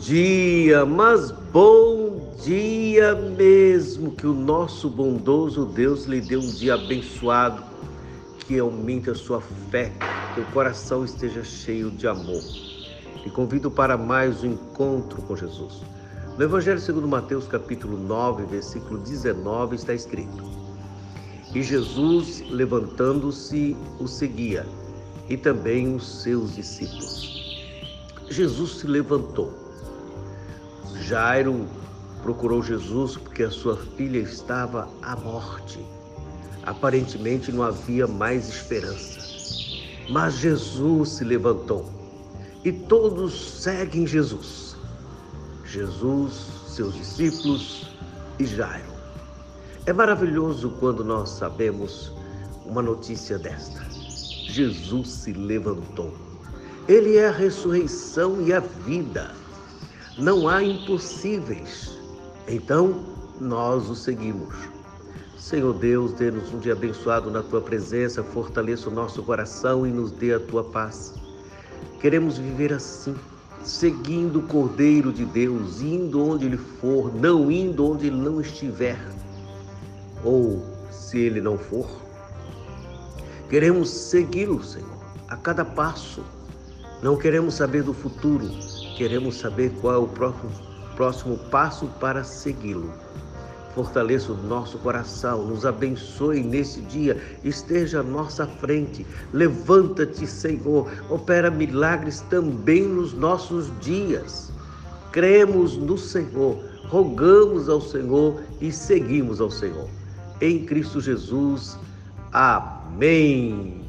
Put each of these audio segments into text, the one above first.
dia, mas bom dia mesmo. Que o nosso bondoso Deus lhe dê um dia abençoado, que aumente a sua fé, que o coração esteja cheio de amor. Te convido para mais um encontro com Jesus. No Evangelho segundo Mateus, capítulo 9, versículo 19, está escrito: E Jesus, levantando-se, o seguia, e também os seus discípulos. Jesus se levantou. Jairo procurou Jesus porque a sua filha estava à morte. Aparentemente não havia mais esperança. Mas Jesus se levantou e todos seguem Jesus. Jesus, seus discípulos e Jairo. É maravilhoso quando nós sabemos uma notícia desta. Jesus se levantou. Ele é a ressurreição e a vida. Não há impossíveis. Então, nós o seguimos. Senhor Deus, dê-nos um dia abençoado na tua presença, fortaleça o nosso coração e nos dê a tua paz. Queremos viver assim, seguindo o Cordeiro de Deus, indo onde ele for, não indo onde ele não estiver. Ou, se ele não for, queremos segui-lo, Senhor, a cada passo não queremos saber do futuro, queremos saber qual é o próximo, próximo passo para segui-lo. Fortaleça o nosso coração, nos abençoe nesse dia, esteja à nossa frente. Levanta-te, Senhor, opera milagres também nos nossos dias. Cremos no Senhor, rogamos ao Senhor e seguimos ao Senhor. Em Cristo Jesus. Amém.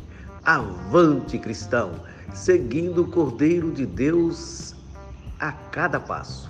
Avante, cristão seguindo o Cordeiro de Deus a cada passo.